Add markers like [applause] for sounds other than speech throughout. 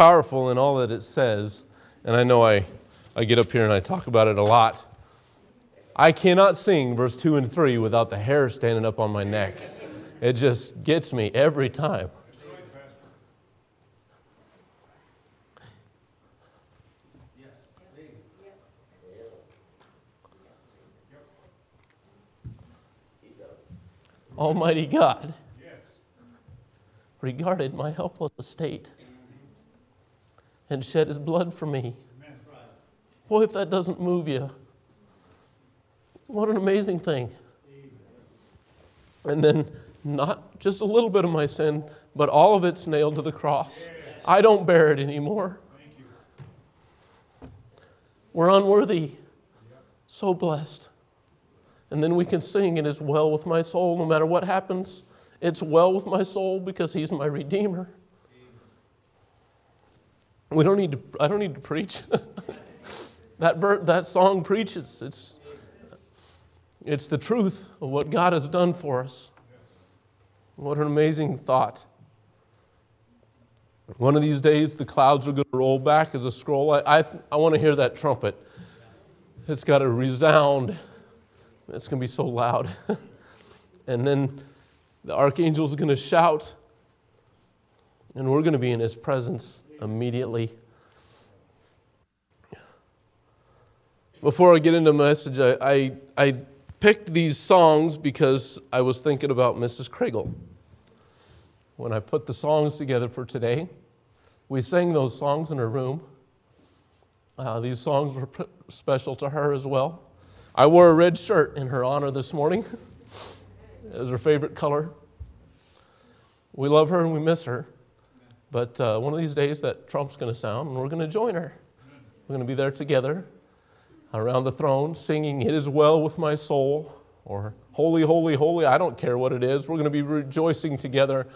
powerful in all that it says. And I know I, I get up here and I talk about it a lot. I cannot sing verse 2 and 3 without the hair standing up on my neck. It just gets me every time. Almighty God regarded my helpless estate and shed his blood for me. Boy, if that doesn't move you, what an amazing thing. And then, not just a little bit of my sin, but all of it's nailed to the cross. I don't bear it anymore. We're unworthy. So blessed. And then we can sing, It is well with my soul, no matter what happens. It's well with my soul because He's my Redeemer. We don't need to, I don't need to preach. [laughs] that, that song preaches. It's, it's the truth of what God has done for us. What an amazing thought. One of these days, the clouds are going to roll back as a scroll. I, I, I want to hear that trumpet. It's got to resound it's going to be so loud. [laughs] and then the archangel is going to shout, and we're going to be in his presence immediately. Before I get into the message, I, I, I picked these songs because I was thinking about Mrs. Kragel. When I put the songs together for today, we sang those songs in her room. Uh, these songs were special to her as well. I wore a red shirt in her honor this morning. [laughs] was her favorite color. We love her and we miss her. But uh, one of these days, that trump's going to sound, and we're going to join her. We're going to be there together around the throne, singing, It is well with my soul, or Holy, Holy, Holy. I don't care what it is. We're going to be rejoicing together.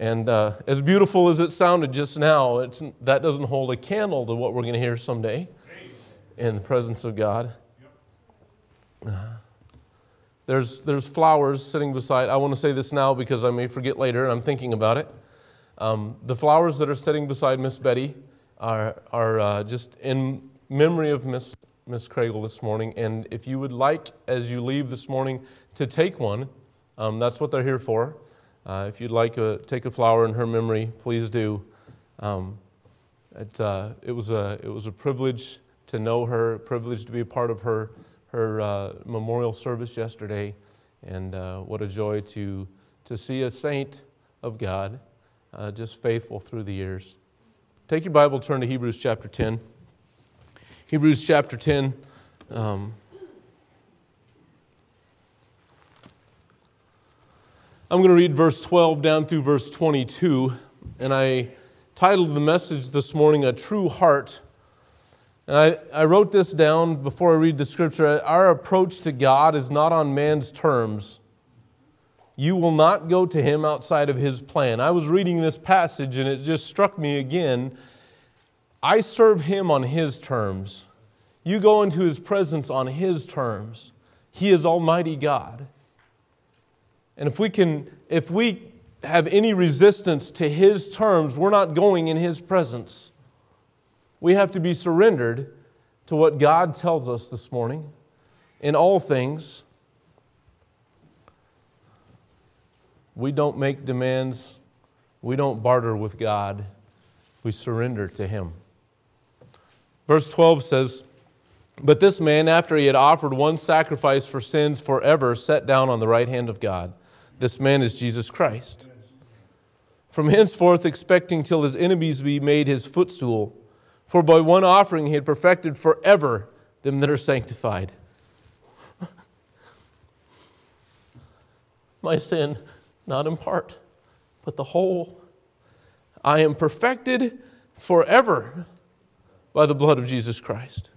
And uh, as beautiful as it sounded just now, that doesn't hold a candle to what we're going to hear someday in the presence of God. There's, there's flowers sitting beside, I want to say this now because I may forget later and I'm thinking about it. Um, the flowers that are sitting beside Miss Betty are, are uh, just in memory of Miss, Miss Kragel this morning. And if you would like, as you leave this morning, to take one, um, that's what they're here for. Uh, if you'd like to take a flower in her memory, please do. Um, it, uh, it, was a, it was a privilege to know her, a privilege to be a part of her her uh, memorial service yesterday, and uh, what a joy to, to see a saint of God, uh, just faithful through the years. Take your Bible, turn to Hebrews chapter 10. Hebrews chapter 10. Um, I'm going to read verse 12 down through verse 22, and I titled the message this morning, A True Heart and I, I wrote this down before I read the scripture. Our approach to God is not on man's terms. You will not go to him outside of his plan. I was reading this passage and it just struck me again. I serve him on his terms. You go into his presence on his terms. He is Almighty God. And if we can, if we have any resistance to his terms, we're not going in his presence. We have to be surrendered to what God tells us this morning in all things. We don't make demands, we don't barter with God, we surrender to Him. Verse 12 says, But this man, after he had offered one sacrifice for sins forever, sat down on the right hand of God. This man is Jesus Christ. From henceforth, expecting till his enemies be made his footstool. For by one offering he had perfected forever them that are sanctified. [laughs] My sin, not in part, but the whole. I am perfected forever by the blood of Jesus Christ.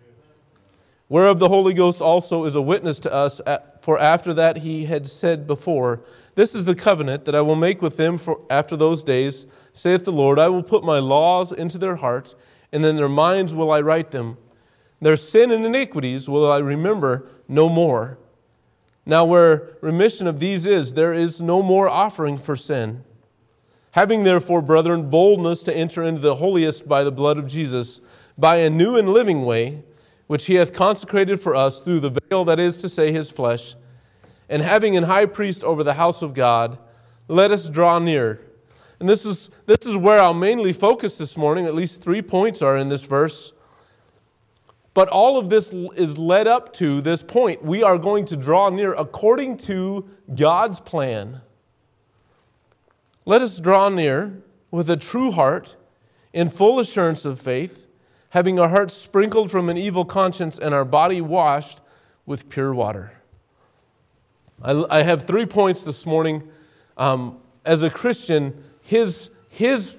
Whereof the Holy Ghost also is a witness to us, for after that he had said before, This is the covenant that I will make with them for after those days, saith the Lord, I will put my laws into their hearts and in their minds will I write them. Their sin and iniquities will I remember no more. Now, where remission of these is, there is no more offering for sin. Having therefore, brethren, boldness to enter into the holiest by the blood of Jesus, by a new and living way, which he hath consecrated for us through the veil that is to say his flesh, and having an high priest over the house of God, let us draw near. And this is, this is where I'll mainly focus this morning. At least three points are in this verse. But all of this is led up to this point. We are going to draw near according to God's plan. Let us draw near with a true heart, in full assurance of faith, having our hearts sprinkled from an evil conscience and our body washed with pure water. I, I have three points this morning. Um, as a Christian, his, his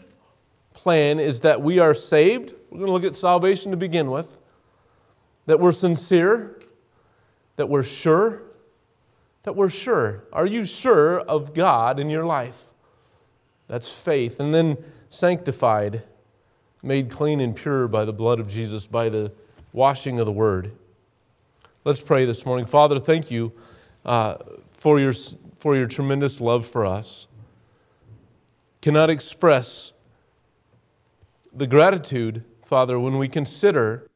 plan is that we are saved. We're going to look at salvation to begin with, that we're sincere, that we're sure, that we're sure. Are you sure of God in your life? That's faith. And then sanctified, made clean and pure by the blood of Jesus, by the washing of the word. Let's pray this morning. Father, thank you uh, for, your, for your tremendous love for us. Cannot express the gratitude, Father, when we consider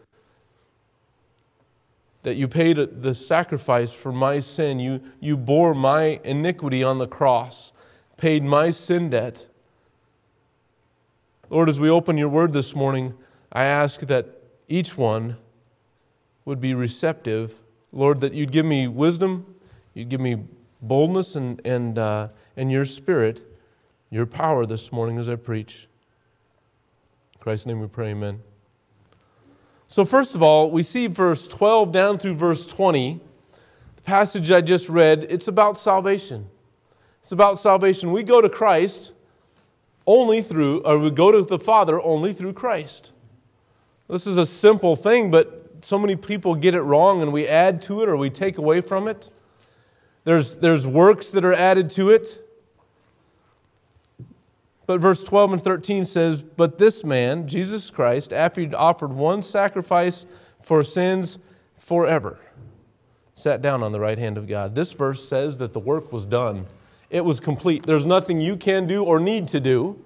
that you paid the sacrifice for my sin. You, you bore my iniquity on the cross paid my sin debt. Lord, as we open your word this morning, I ask that each one would be receptive. Lord, that you'd give me wisdom, you'd give me boldness and, and, uh, and your spirit, your power this morning as I preach. In Christ's name we pray, amen. So, first of all, we see verse 12 down through verse 20. The passage I just read, it's about salvation. It's about salvation. We go to Christ only through, or we go to the Father only through Christ. This is a simple thing, but so many people get it wrong and we add to it or we take away from it. There's, there's works that are added to it. But verse 12 and 13 says, But this man, Jesus Christ, after he'd offered one sacrifice for sins forever, sat down on the right hand of God. This verse says that the work was done it was complete. There's nothing you can do or need to do.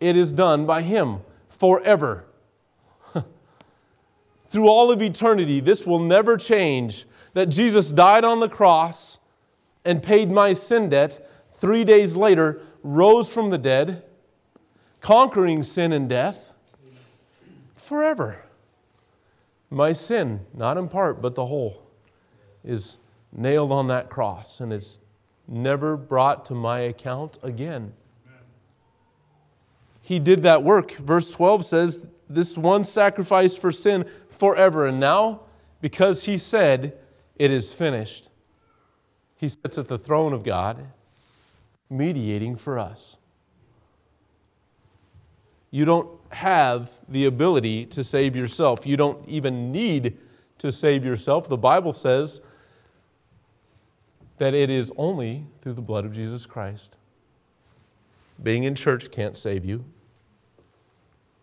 It is done by Him forever. [laughs] Through all of eternity, this will never change that Jesus died on the cross and paid my sin debt. Three days later, rose from the dead, conquering sin and death forever. My sin, not in part, but the whole, is nailed on that cross and is never brought to my account again. He did that work. Verse 12 says, This one sacrifice for sin forever. And now, because he said, It is finished, he sits at the throne of God, mediating for us. You don't have the ability to save yourself. You don't even need to save yourself. The Bible says that it is only through the blood of Jesus Christ. Being in church can't save you.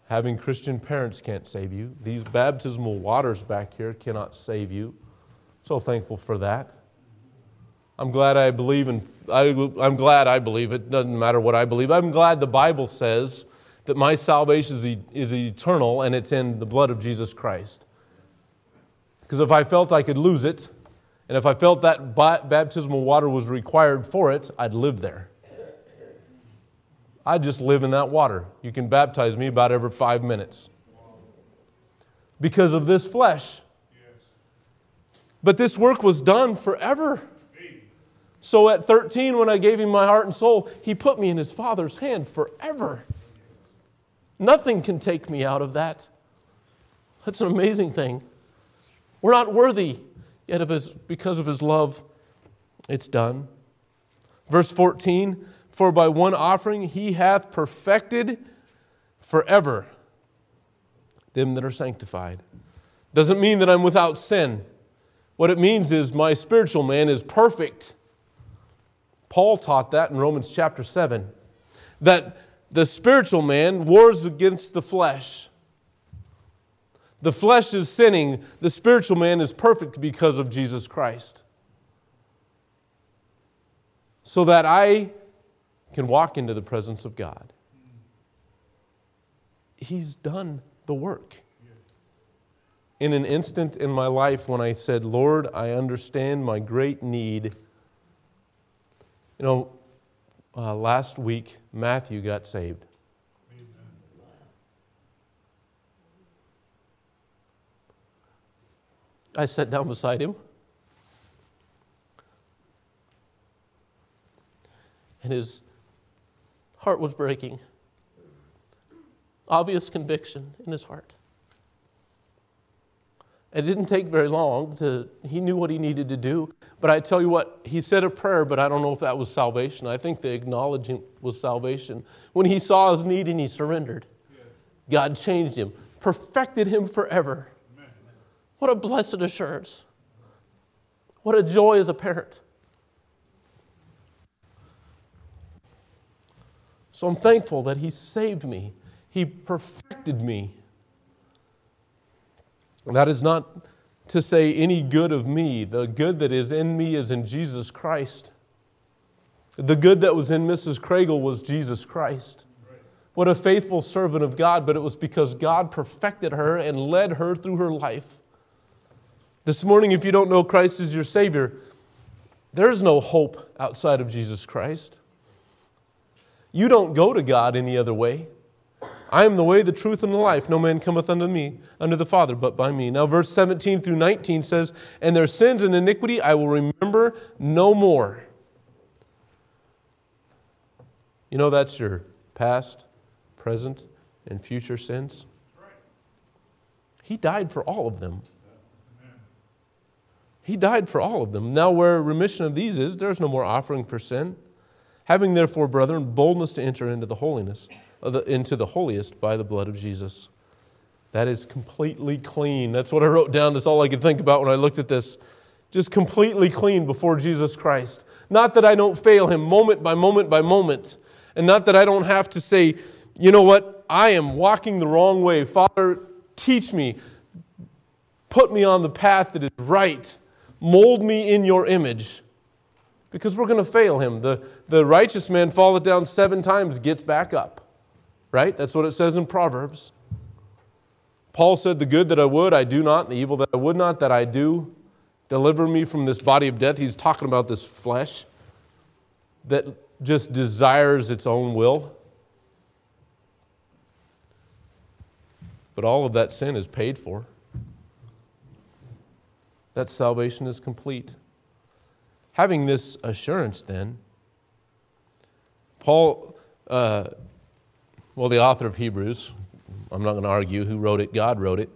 Having Christian parents can't save you. These baptismal waters back here cannot save you. So thankful for that. I'm glad I believe in, I, I'm glad I believe it. Doesn't matter what I believe. I'm glad the Bible says that my salvation is, is eternal and it's in the blood of Jesus Christ. Because if I felt I could lose it, and if I felt that baptismal water was required for it, I'd live there. I'd just live in that water. You can baptize me about every five minutes because of this flesh. But this work was done forever. So at 13, when I gave him my heart and soul, he put me in his Father's hand forever. Nothing can take me out of that. That's an amazing thing. We're not worthy yet of his, because of his love, it's done. Verse 14 For by one offering he hath perfected forever them that are sanctified. Doesn't mean that I'm without sin. What it means is my spiritual man is perfect. Paul taught that in Romans chapter 7 that the spiritual man wars against the flesh. The flesh is sinning, the spiritual man is perfect because of Jesus Christ. So that I can walk into the presence of God. He's done the work. In an instant in my life when I said, Lord, I understand my great need. You know, uh, last week, Matthew got saved. I sat down beside him. And his heart was breaking. Obvious conviction in his heart. It didn't take very long to, he knew what he needed to do. But I tell you what, he said a prayer, but I don't know if that was salvation. I think the acknowledging was salvation. When he saw his need and he surrendered, God changed him, perfected him forever. What a blessed assurance. What a joy as a parent. So I'm thankful that he saved me, he perfected me. That is not to say any good of me. The good that is in me is in Jesus Christ. The good that was in Mrs. Kragel was Jesus Christ. What a faithful servant of God, but it was because God perfected her and led her through her life. This morning, if you don't know Christ as your Savior, there's no hope outside of Jesus Christ. You don't go to God any other way. I am the way, the truth, and the life. No man cometh unto me, unto the Father, but by me. Now, verse 17 through 19 says, And their sins and iniquity I will remember no more. You know that's your past, present, and future sins? He died for all of them. He died for all of them. Now, where remission of these is, there is no more offering for sin. Having therefore, brethren, boldness to enter into the holiness into the holiest by the blood of Jesus. That is completely clean. That's what I wrote down. That's all I could think about when I looked at this. Just completely clean before Jesus Christ. Not that I don't fail him moment by moment by moment. And not that I don't have to say, you know what, I am walking the wrong way. Father, teach me. Put me on the path that is right. Mold me in your image. Because we're going to fail him. The, the righteous man falleth down seven times, gets back up right? That's what it says in Proverbs. Paul said, The good that I would, I do not, and the evil that I would not, that I do. Deliver me from this body of death. He's talking about this flesh that just desires its own will. But all of that sin is paid for. That salvation is complete. Having this assurance, then, Paul uh, well, the author of Hebrews, I'm not going to argue who wrote it, God wrote it.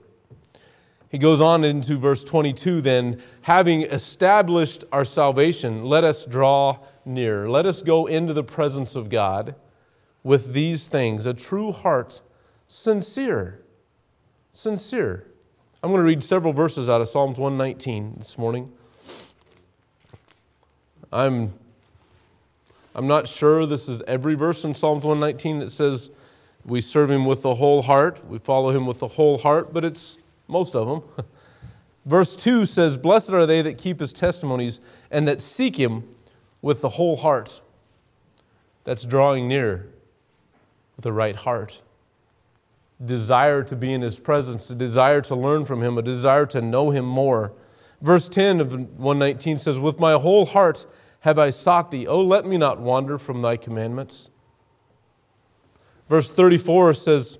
He goes on into verse 22 then, having established our salvation, let us draw near. Let us go into the presence of God with these things a true heart, sincere. Sincere. I'm going to read several verses out of Psalms 119 this morning. I'm, I'm not sure this is every verse in Psalms 119 that says, we serve him with the whole heart. We follow him with the whole heart, but it's most of them. [laughs] Verse 2 says, Blessed are they that keep his testimonies and that seek him with the whole heart. That's drawing near with the right heart. Desire to be in his presence, a desire to learn from him, a desire to know him more. Verse 10 of 119 says, With my whole heart have I sought thee. Oh, let me not wander from thy commandments. Verse 34 says,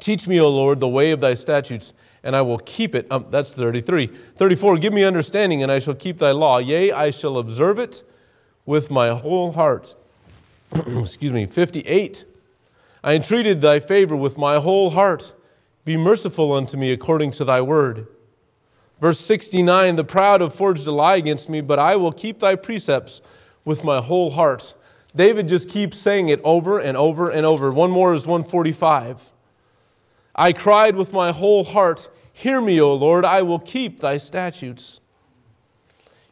Teach me, O Lord, the way of thy statutes, and I will keep it. Um, that's 33. 34, give me understanding, and I shall keep thy law. Yea, I shall observe it with my whole heart. [clears throat] Excuse me. 58, I entreated thy favor with my whole heart. Be merciful unto me according to thy word. Verse 69, the proud have forged a lie against me, but I will keep thy precepts with my whole heart. David just keeps saying it over and over and over. One more is 145. I cried with my whole heart, Hear me, O Lord, I will keep thy statutes.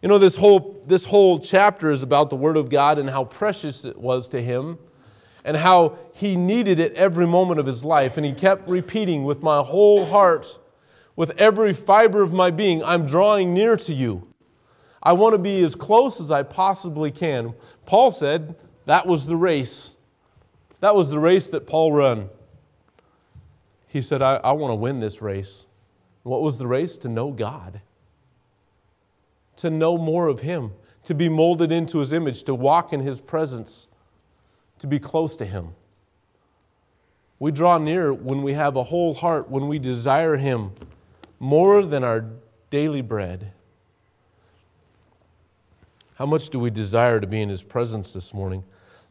You know, this whole, this whole chapter is about the Word of God and how precious it was to him and how he needed it every moment of his life. And he kept repeating, With my whole heart, with every fiber of my being, I'm drawing near to you. I want to be as close as I possibly can. Paul said, That was the race. That was the race that Paul ran. He said, I, I want to win this race. What was the race? To know God, to know more of Him, to be molded into His image, to walk in His presence, to be close to Him. We draw near when we have a whole heart, when we desire Him more than our daily bread. How much do we desire to be in His presence this morning?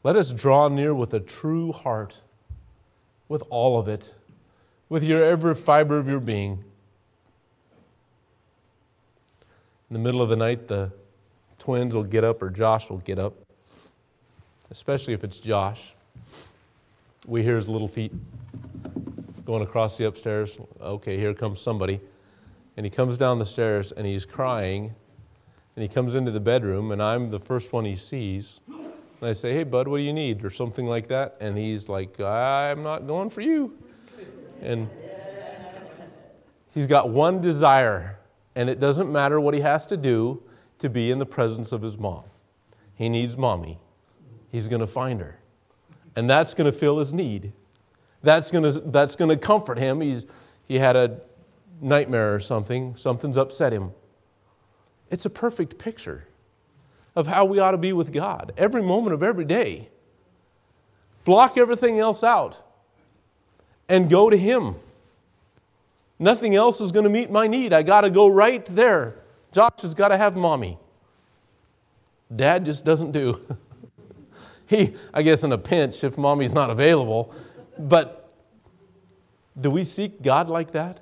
Let us draw near with a true heart, with all of it, with your every fiber of your being. In the middle of the night, the twins will get up, or Josh will get up, especially if it's Josh. We hear his little feet going across the upstairs. Okay, here comes somebody. And he comes down the stairs and he's crying. And he comes into the bedroom, and I'm the first one he sees. And I say, Hey, bud, what do you need? Or something like that. And he's like, I'm not going for you. And he's got one desire, and it doesn't matter what he has to do to be in the presence of his mom. He needs mommy. He's going to find her and that's going to fill his need. That's going to, that's going to comfort him. He's, he had a nightmare or something, something's upset him. It's a perfect picture of how we ought to be with God every moment of every day. Block everything else out and go to Him. Nothing else is going to meet my need. I got to go right there. Josh has got to have mommy. Dad just doesn't do. [laughs] he, I guess, in a pinch if mommy's not available. But do we seek God like that?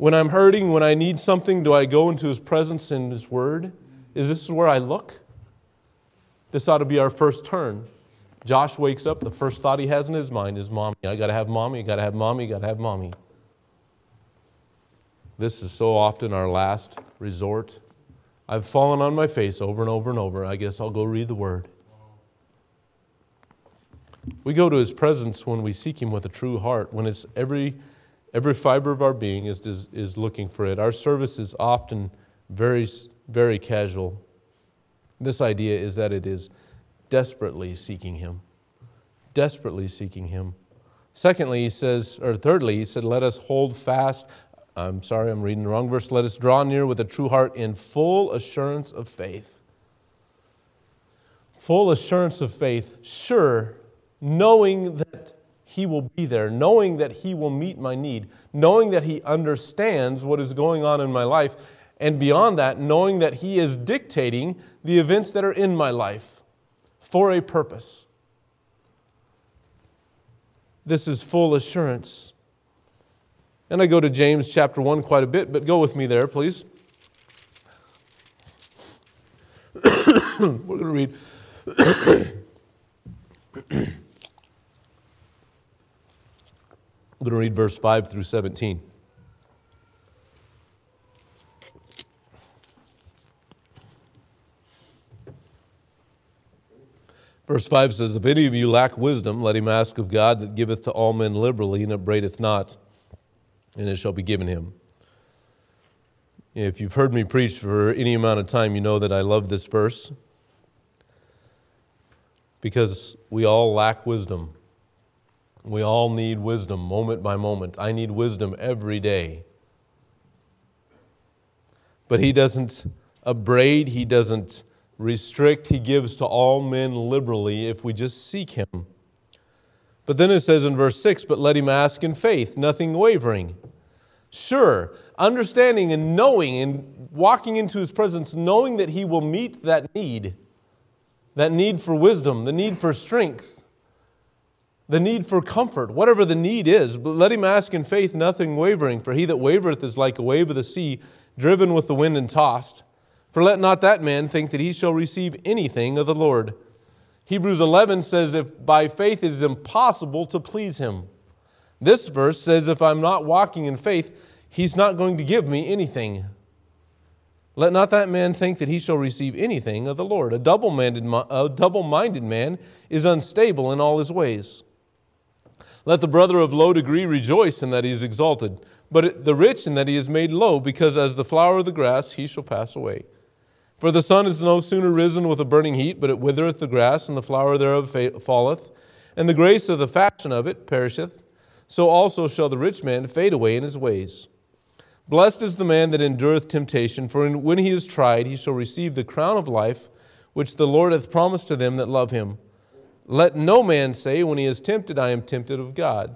When I'm hurting, when I need something, do I go into His presence and His Word? Is this where I look? This ought to be our first turn. Josh wakes up, the first thought he has in his mind is mommy. I got to have mommy, I got to have mommy, got to have mommy. This is so often our last resort. I've fallen on my face over and over and over. I guess I'll go read the Word. We go to His presence when we seek Him with a true heart, when it's every, every fiber of our being is, is, is looking for it. Our service is often very, very casual. This idea is that it is desperately seeking Him. Desperately seeking Him. Secondly, he says, or thirdly, he said, let us hold fast I'm sorry, I'm reading the wrong verse. Let us draw near with a true heart in full assurance of faith. Full assurance of faith, sure, knowing that He will be there, knowing that He will meet my need, knowing that He understands what is going on in my life, and beyond that, knowing that He is dictating the events that are in my life for a purpose. This is full assurance. And I go to James chapter 1 quite a bit, but go with me there, please. [coughs] We're going to read. [coughs] I'm going to read verse 5 through 17. Verse 5 says, If any of you lack wisdom, let him ask of God that giveth to all men liberally and upbraideth not and it shall be given him. If you've heard me preach for any amount of time, you know that I love this verse because we all lack wisdom. We all need wisdom moment by moment. I need wisdom every day. But he doesn't abrade, he doesn't restrict, he gives to all men liberally if we just seek him. But then it says in verse 6 But let him ask in faith, nothing wavering. Sure, understanding and knowing and walking into his presence, knowing that he will meet that need, that need for wisdom, the need for strength, the need for comfort, whatever the need is. But let him ask in faith, nothing wavering. For he that wavereth is like a wave of the sea, driven with the wind and tossed. For let not that man think that he shall receive anything of the Lord. Hebrews 11 says, If by faith it is impossible to please him. This verse says, If I'm not walking in faith, he's not going to give me anything. Let not that man think that he shall receive anything of the Lord. A double minded man is unstable in all his ways. Let the brother of low degree rejoice in that he is exalted, but the rich in that he is made low, because as the flower of the grass he shall pass away. For the sun is no sooner risen with a burning heat, but it withereth the grass, and the flower thereof falleth, and the grace of the fashion of it perisheth. So also shall the rich man fade away in his ways. Blessed is the man that endureth temptation, for when he is tried, he shall receive the crown of life, which the Lord hath promised to them that love him. Let no man say, when he is tempted, I am tempted of God.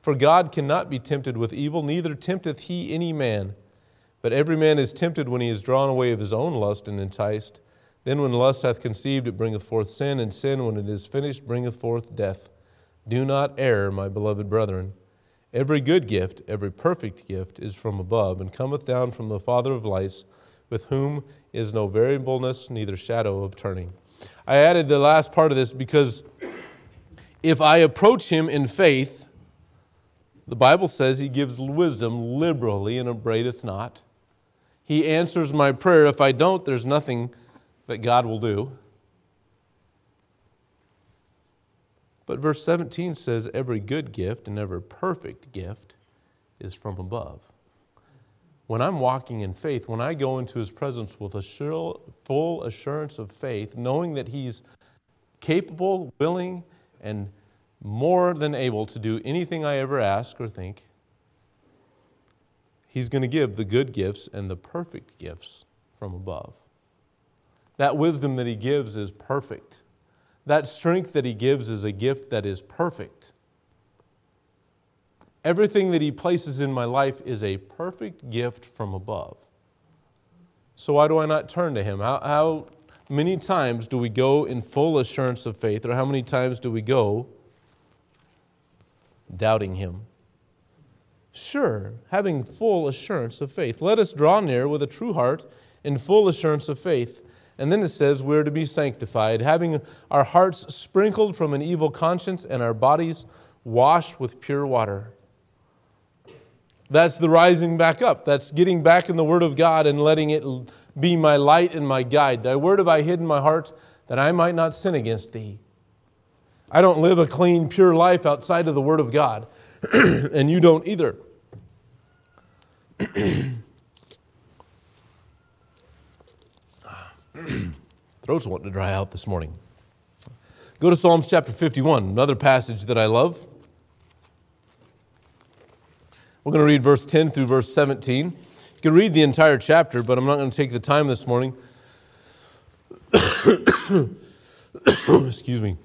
For God cannot be tempted with evil, neither tempteth he any man. But every man is tempted when he is drawn away of his own lust and enticed. Then, when lust hath conceived, it bringeth forth sin, and sin, when it is finished, bringeth forth death. Do not err, my beloved brethren. Every good gift, every perfect gift, is from above, and cometh down from the Father of lights, with whom is no variableness, neither shadow of turning. I added the last part of this because if I approach him in faith, the Bible says he gives wisdom liberally and upbraideth not. He answers my prayer. If I don't, there's nothing that God will do. But verse 17 says, Every good gift and every perfect gift is from above. When I'm walking in faith, when I go into his presence with a full assurance of faith, knowing that he's capable, willing, and more than able to do anything I ever ask or think, He's going to give the good gifts and the perfect gifts from above. That wisdom that He gives is perfect. That strength that He gives is a gift that is perfect. Everything that He places in my life is a perfect gift from above. So, why do I not turn to Him? How, how many times do we go in full assurance of faith, or how many times do we go doubting Him? Sure, having full assurance of faith. Let us draw near with a true heart in full assurance of faith. And then it says we're to be sanctified, having our hearts sprinkled from an evil conscience and our bodies washed with pure water. That's the rising back up. That's getting back in the Word of God and letting it be my light and my guide. Thy Word have I hid in my heart that I might not sin against thee. I don't live a clean, pure life outside of the Word of God, [clears throat] and you don't either. [clears throat] Throat's wanting to dry out this morning. Go to Psalms chapter 51, another passage that I love. We're going to read verse 10 through verse 17. You can read the entire chapter, but I'm not going to take the time this morning. [coughs] Excuse me.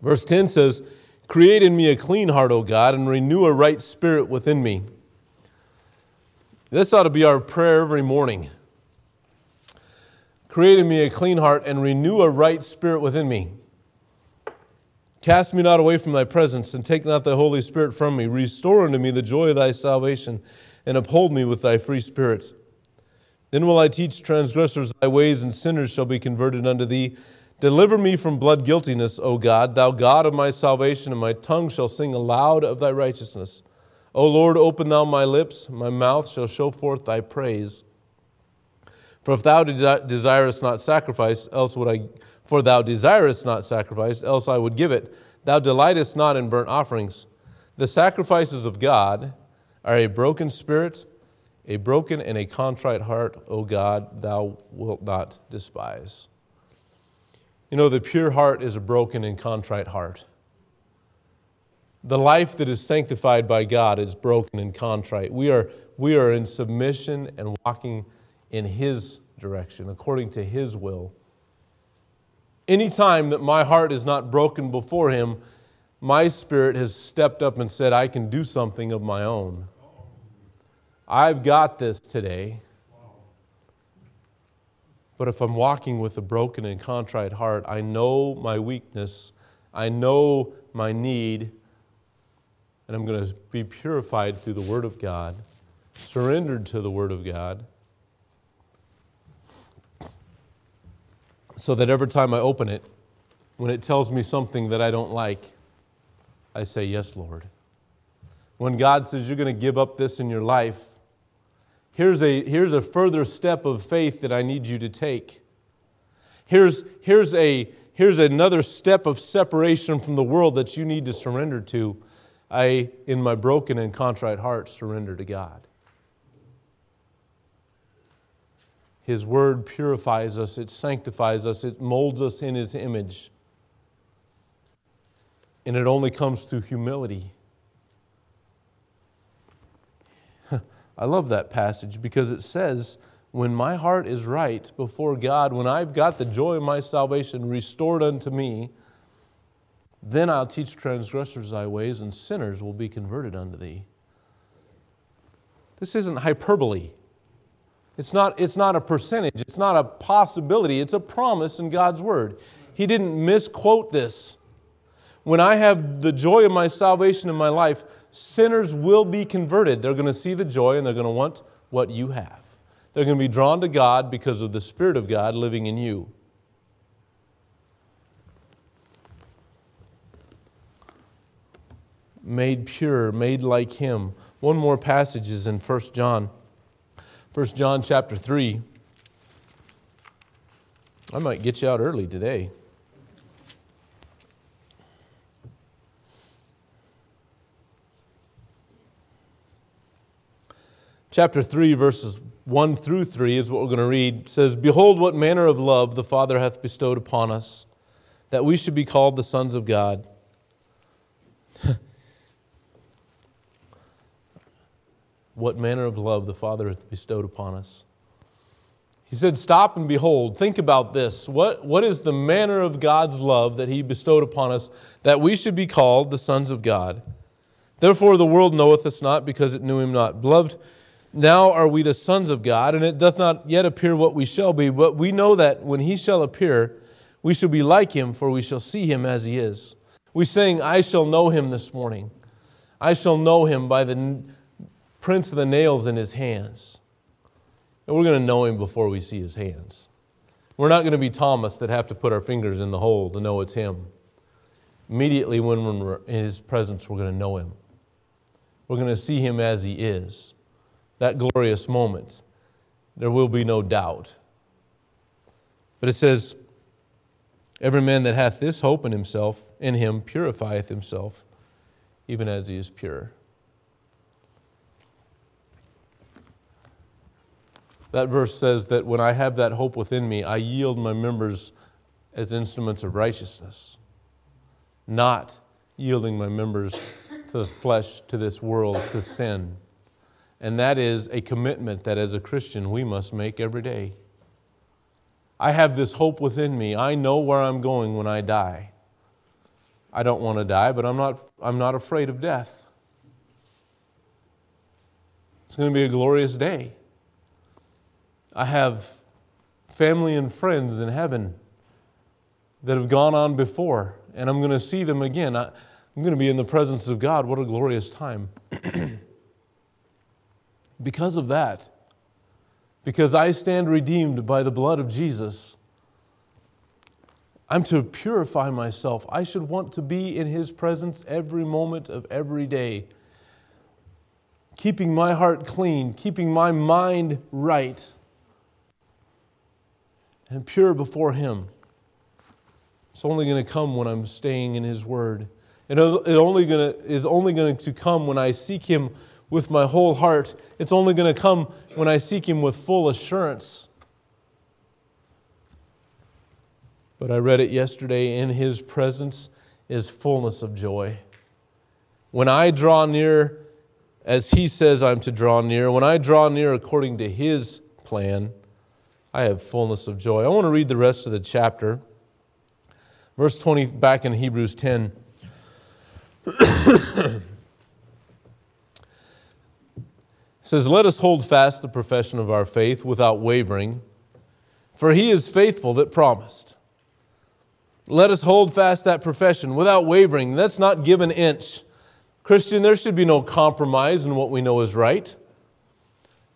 Verse 10 says, Create in me a clean heart, O God, and renew a right spirit within me. This ought to be our prayer every morning. Create in me a clean heart and renew a right spirit within me. Cast me not away from thy presence, and take not the Holy Spirit from me. Restore unto me the joy of thy salvation, and uphold me with thy free spirit. Then will I teach transgressors thy ways, and sinners shall be converted unto thee. Deliver me from blood guiltiness, O God, thou God of my salvation, and my tongue shall sing aloud of thy righteousness. O Lord, open thou my lips, my mouth shall show forth thy praise. For if thou desirest not sacrifice, else would I, for thou desirest not sacrifice, else I would give it. Thou delightest not in burnt offerings. The sacrifices of God are a broken spirit, a broken and a contrite heart, O God, thou wilt not despise. You know, the pure heart is a broken and contrite heart. The life that is sanctified by God is broken and contrite. We are, we are in submission and walking in His direction, according to His will. Any time that my heart is not broken before Him, my spirit has stepped up and said, I can do something of my own. I've got this today. But if I'm walking with a broken and contrite heart, I know my weakness, I know my need, and I'm going to be purified through the Word of God, surrendered to the Word of God, so that every time I open it, when it tells me something that I don't like, I say, Yes, Lord. When God says you're going to give up this in your life, here's a, here's a further step of faith that I need you to take. Here's, here's, a, here's another step of separation from the world that you need to surrender to. I, in my broken and contrite heart, surrender to God. His Word purifies us, it sanctifies us, it molds us in His image. And it only comes through humility. I love that passage because it says, when my heart is right before God, when I've got the joy of my salvation restored unto me, then I'll teach transgressors thy ways, and sinners will be converted unto thee. This isn't hyperbole. It's not, it's not a percentage, it's not a possibility, it's a promise in God's word. He didn't misquote this. When I have the joy of my salvation in my life, sinners will be converted. They're going to see the joy and they're going to want what you have. They're going to be drawn to God because of the Spirit of God living in you. Made pure, made like Him. One more passage is in 1 John. 1 John chapter 3. I might get you out early today. Chapter 3, verses 1 through 3 is what we're going to read. It says, Behold, what manner of love the Father hath bestowed upon us, that we should be called the sons of God. [laughs] what manner of love the Father hath bestowed upon us. He said, Stop and behold. Think about this. What, what is the manner of God's love that He bestowed upon us, that we should be called the sons of God? Therefore, the world knoweth us not because it knew Him not. Beloved, now are we the sons of God, and it doth not yet appear what we shall be, but we know that when He shall appear, we shall be like Him, for we shall see Him as He is. We sing, I shall know Him this morning. I shall know Him by the prints of the nails in his hands. And we're going to know him before we see his hands. We're not going to be Thomas that have to put our fingers in the hole to know it's him. Immediately when we're in his presence, we're going to know him. We're going to see him as he is. That glorious moment. There will be no doubt. But it says, Every man that hath this hope in himself, in him, purifieth himself, even as he is pure. That verse says that when I have that hope within me, I yield my members as instruments of righteousness, not yielding my members to the flesh, to this world, to sin. And that is a commitment that as a Christian we must make every day. I have this hope within me. I know where I'm going when I die. I don't want to die, but I'm not, I'm not afraid of death. It's going to be a glorious day. I have family and friends in heaven that have gone on before, and I'm going to see them again. I, am going to be in the presence of God. What a glorious time. [clears throat] because of that, because I stand redeemed by the blood of Jesus, I'm to purify myself. I should want to be in His presence every moment of every day, keeping my heart clean, keeping my mind right and pure before Him. It's only going to come when I'm staying in His Word. And it only gonna, is only going to come when I seek Him with my whole heart. It's only going to come when I seek Him with full assurance. But I read it yesterday in His presence is fullness of joy. When I draw near, as He says I'm to draw near, when I draw near according to His plan, I have fullness of joy. I want to read the rest of the chapter. Verse 20, back in Hebrews 10. [coughs] [coughs] says, Let us hold fast the profession of our faith without wavering, for he is faithful that promised. Let us hold fast that profession without wavering. Let's not give an inch. Christian, there should be no compromise in what we know is right.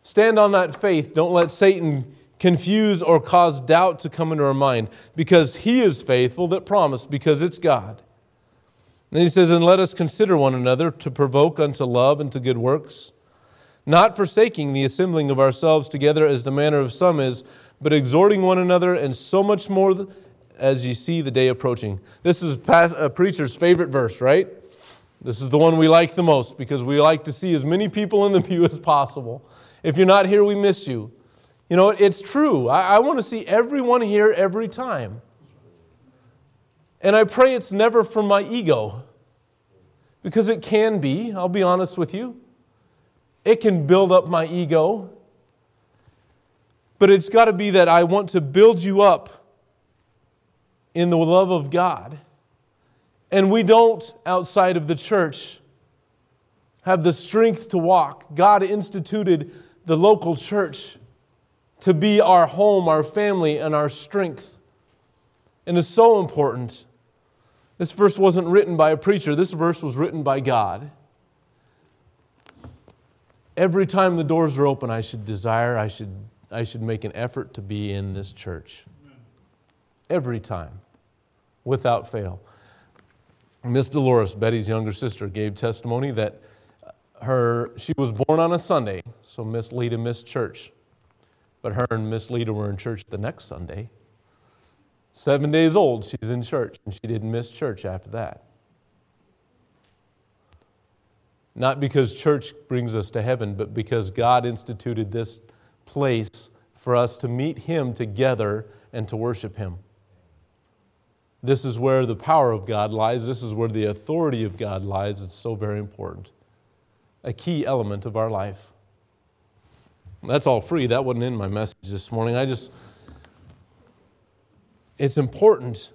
Stand on that faith. Don't let Satan confuse or cause doubt to come into our mind because He is faithful that promised, because it's God. And he says, And let us consider one another to provoke unto love and to good works, not forsaking the assembling of ourselves together as the manner of some is, but exhorting one another, and so much more as ye see the day approaching. This is a preacher's favorite verse, right? This is the one we like the most because we like to see as many people in the pew as possible. If you're not here, we miss you. You know, it's true. I, I want to see everyone here every time. And I pray it's never for my ego, because it can be, I'll be honest with you. It can build up my ego. But it's got to be that I want to build you up in the love of God. And we don't, outside of the church, have the strength to walk. God instituted the local church to be our home, our family, and our strength. And it's so important. This verse wasn't written by a preacher, this verse was written by God. Every time the doors are open, I should desire, I should, I should make an effort to be in this church. Every time, without fail. Miss Dolores, Betty's younger sister, gave testimony that her, she was born on a Sunday, so Miss Lita missed church. But her and Miss Lita were in church the next Sunday. Seven days old, she's in church, and she didn't miss church after that. Not because church brings us to heaven, but because God instituted this place for us to meet Him together and to worship Him. This is where the power of God lies. This is where the authority of God lies. It's so very important. A key element of our life. That's all free. That wasn't in my message this morning. I just, it's important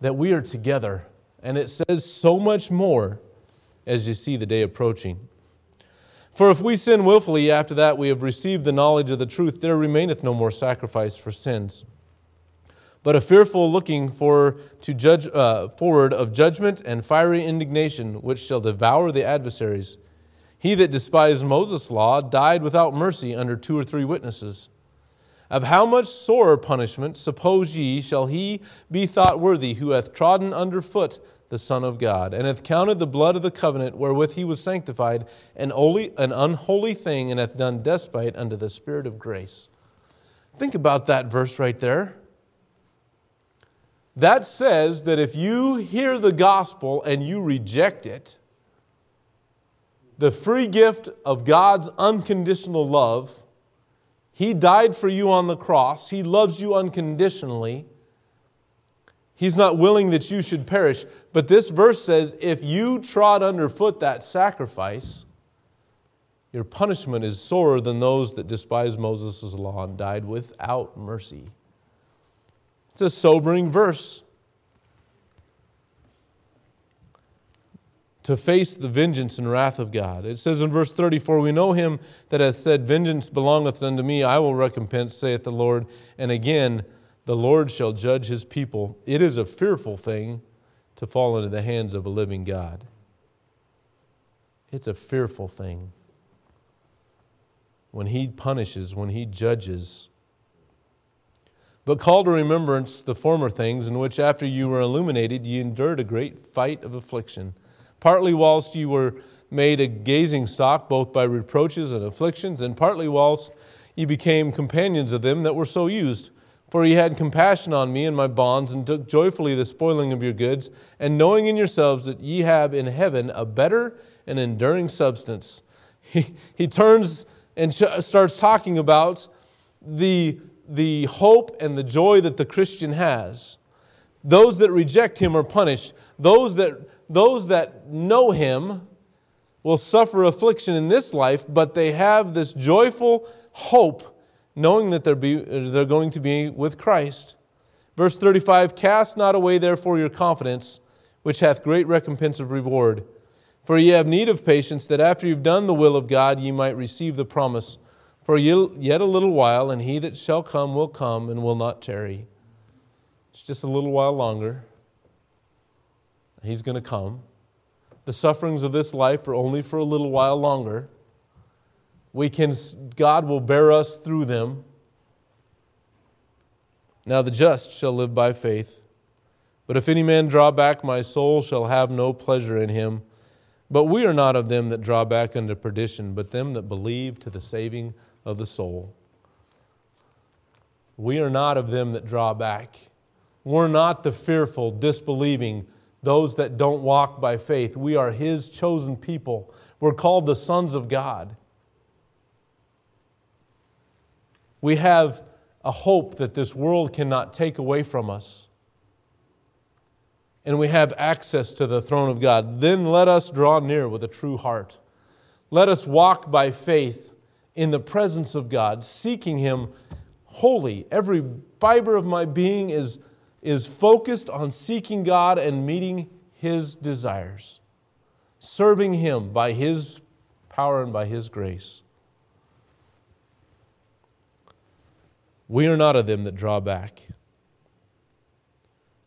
that we are together. And it says so much more as you see the day approaching. For if we sin willfully, after that we have received the knowledge of the truth, there remaineth no more sacrifice for sins, but a fearful looking for to judge uh, forward of judgment and fiery indignation, which shall devour the adversaries. He that despised Moses' law died without mercy under two or three witnesses. Of how much sorer punishment, suppose ye, shall he be thought worthy who hath trodden under foot the Son of God, and hath counted the blood of the covenant wherewith he was sanctified an, holy, an unholy thing, and hath done despite unto the Spirit of grace. Think about that verse right there. That says that if you hear the gospel and you reject it, the free gift of God's unconditional love, He died for you on the cross, He loves you unconditionally He's not willing that you should perish. But this verse says if you trod underfoot that sacrifice, your punishment is sorer than those that despised Moses' law and died without mercy. It's a sobering verse. To face the vengeance and wrath of God. It says in verse 34 We know him that hath said, Vengeance belongeth unto me, I will recompense, saith the Lord. And again, the Lord shall judge his people. It is a fearful thing to fall into the hands of a living God. It's a fearful thing. When he punishes, when he judges. But call to remembrance the former things in which, after you were illuminated, ye endured a great fight of affliction, partly whilst you were made a gazing stock, both by reproaches and afflictions, and partly whilst ye became companions of them that were so used. For ye had compassion on me and my bonds, and took joyfully the spoiling of your goods, and knowing in yourselves that ye have in heaven a better and enduring substance. [laughs] He, he turns and starts talking about the, the hope and the joy that the Christian has. Those that reject him are punished. Those that, those that know him will suffer affliction in this life, but they have this joyful hope knowing that they're, be, they're going to be with Christ. Verse 35 Cast not away therefore your confidence, which hath great recompense of reward. For ye have need of patience, that after you've done the will of God, ye might receive the promise. For yet a little while, and he that shall come will come and will not tarry. It's just a little while longer. He's going to come. The sufferings of this life are only for a little while longer we can, God will bear us through them. Now the just shall live by faith. But if any man draw back, my soul shall have no pleasure in him. But we are not of them that draw back unto perdition, but them that believe to the saving of the soul. We are not of them that draw back. We're not the fearful, disbelieving, those that don't walk by faith. We are His chosen people. We're called the sons of God. We have a hope that this world cannot take away from us. And we have access to the throne of God. Then let us draw near with a true heart. Let us walk by faith in the presence of God, seeking Him wholly. Every fiber of my being is, is focused on seeking God and meeting His desires, serving Him by His power and by His grace. We are not of them that draw back,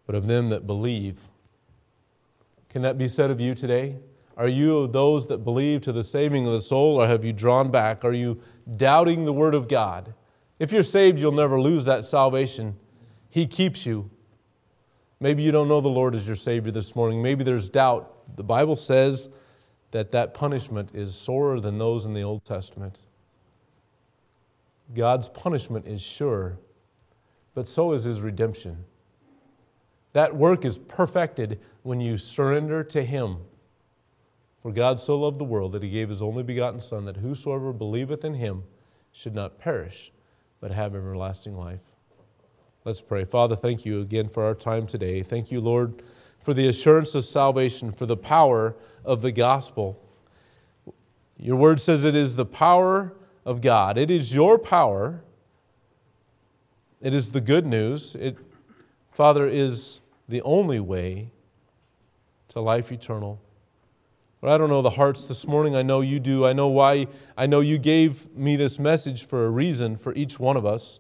but of them that believe. Can that be said of you today? Are you of those that believe to the saving of the soul, or have you drawn back? Are you doubting the Word of God? If you're saved, you'll never lose that salvation. He keeps you. Maybe you don't know the Lord as your Savior this morning. Maybe there's doubt. The Bible says that that punishment is sorer than those in the Old Testament. God's punishment is sure, but so is His redemption. That work is perfected when you surrender to Him. For God so loved the world that he gave his only begotten Son, that whosoever believeth in him should not perish, but have everlasting life. Let's pray. Father, thank you again for our time today. Thank you, Lord, for the assurance of salvation, for the power of the gospel. Your word says it is the power of God. It is your power. It is the good news. It, Father, is the only way to life eternal. But I don't know the hearts this morning. I know you do. I know why. I know you gave me this message for a reason for each one of us.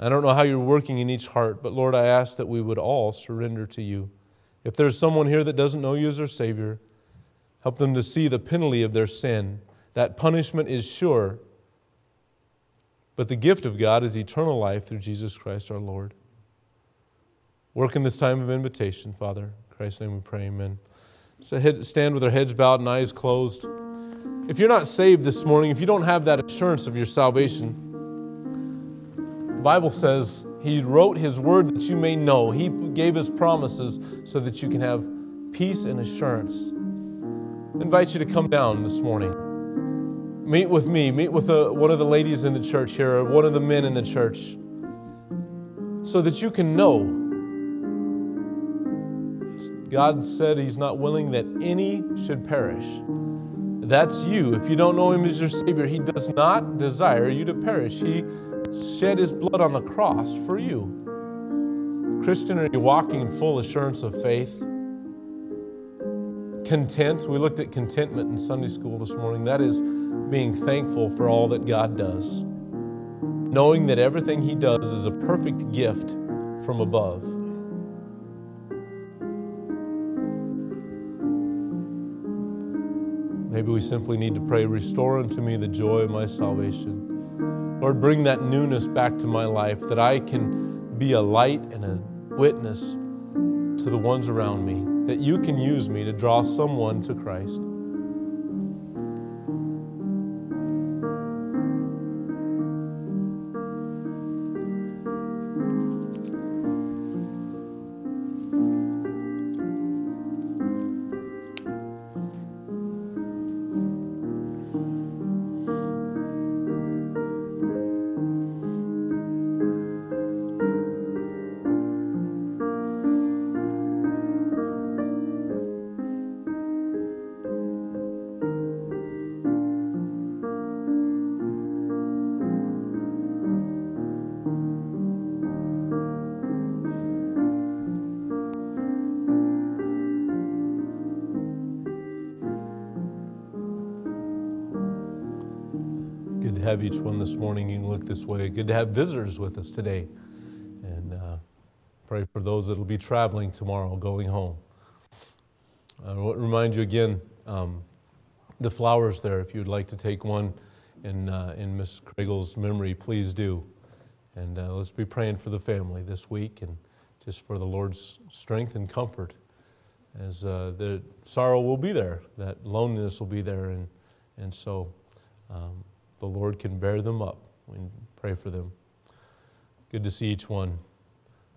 I don't know how you're working in each heart, but Lord, I ask that we would all surrender to you. If there's someone here that doesn't know you as their Savior, help them to see the penalty of their sin. That punishment is sure, but the gift of God is eternal life through Jesus Christ our Lord. Work in this time of invitation, Father. In Christ's name we pray, amen. So stand with our heads bowed and eyes closed. If you're not saved this morning, if you don't have that assurance of your salvation, the Bible says He wrote His word that you may know. He gave His promises so that you can have peace and assurance. I invite you to come down this morning. Meet with me, meet with a, one of the ladies in the church here, or one of the men in the church, so that you can know God said He's not willing that any should perish. That's you. If you don't know Him as your Savior, He does not desire you to perish. He shed His blood on the cross for you. Christian, are you walking in full assurance of faith? Content. We looked at contentment in Sunday school this morning. That is being thankful for all that God does, knowing that everything He does is a perfect gift from above. Maybe we simply need to pray, Restore unto me the joy of my salvation. Lord, bring that newness back to my life that I can be a light and a witness to the ones around me, that you can use me to draw someone to Christ. Have each one this morning. You can look this way. Good to have visitors with us today. And uh, pray for those that will be traveling tomorrow, going home. I want to remind you again um, the flowers there. If you'd like to take one in, uh, in Miss Kragel's memory, please do. And uh, let's be praying for the family this week and just for the Lord's strength and comfort as uh, the sorrow will be there, that loneliness will be there. And, and so um, the Lord can bear them up. We pray for them. Good to see each one.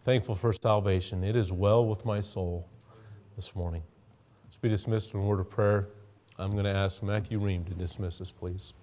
Thankful for salvation. It is well with my soul this morning. Let's be dismissed in a word of prayer. I'm going to ask Matthew Ream to dismiss us, please.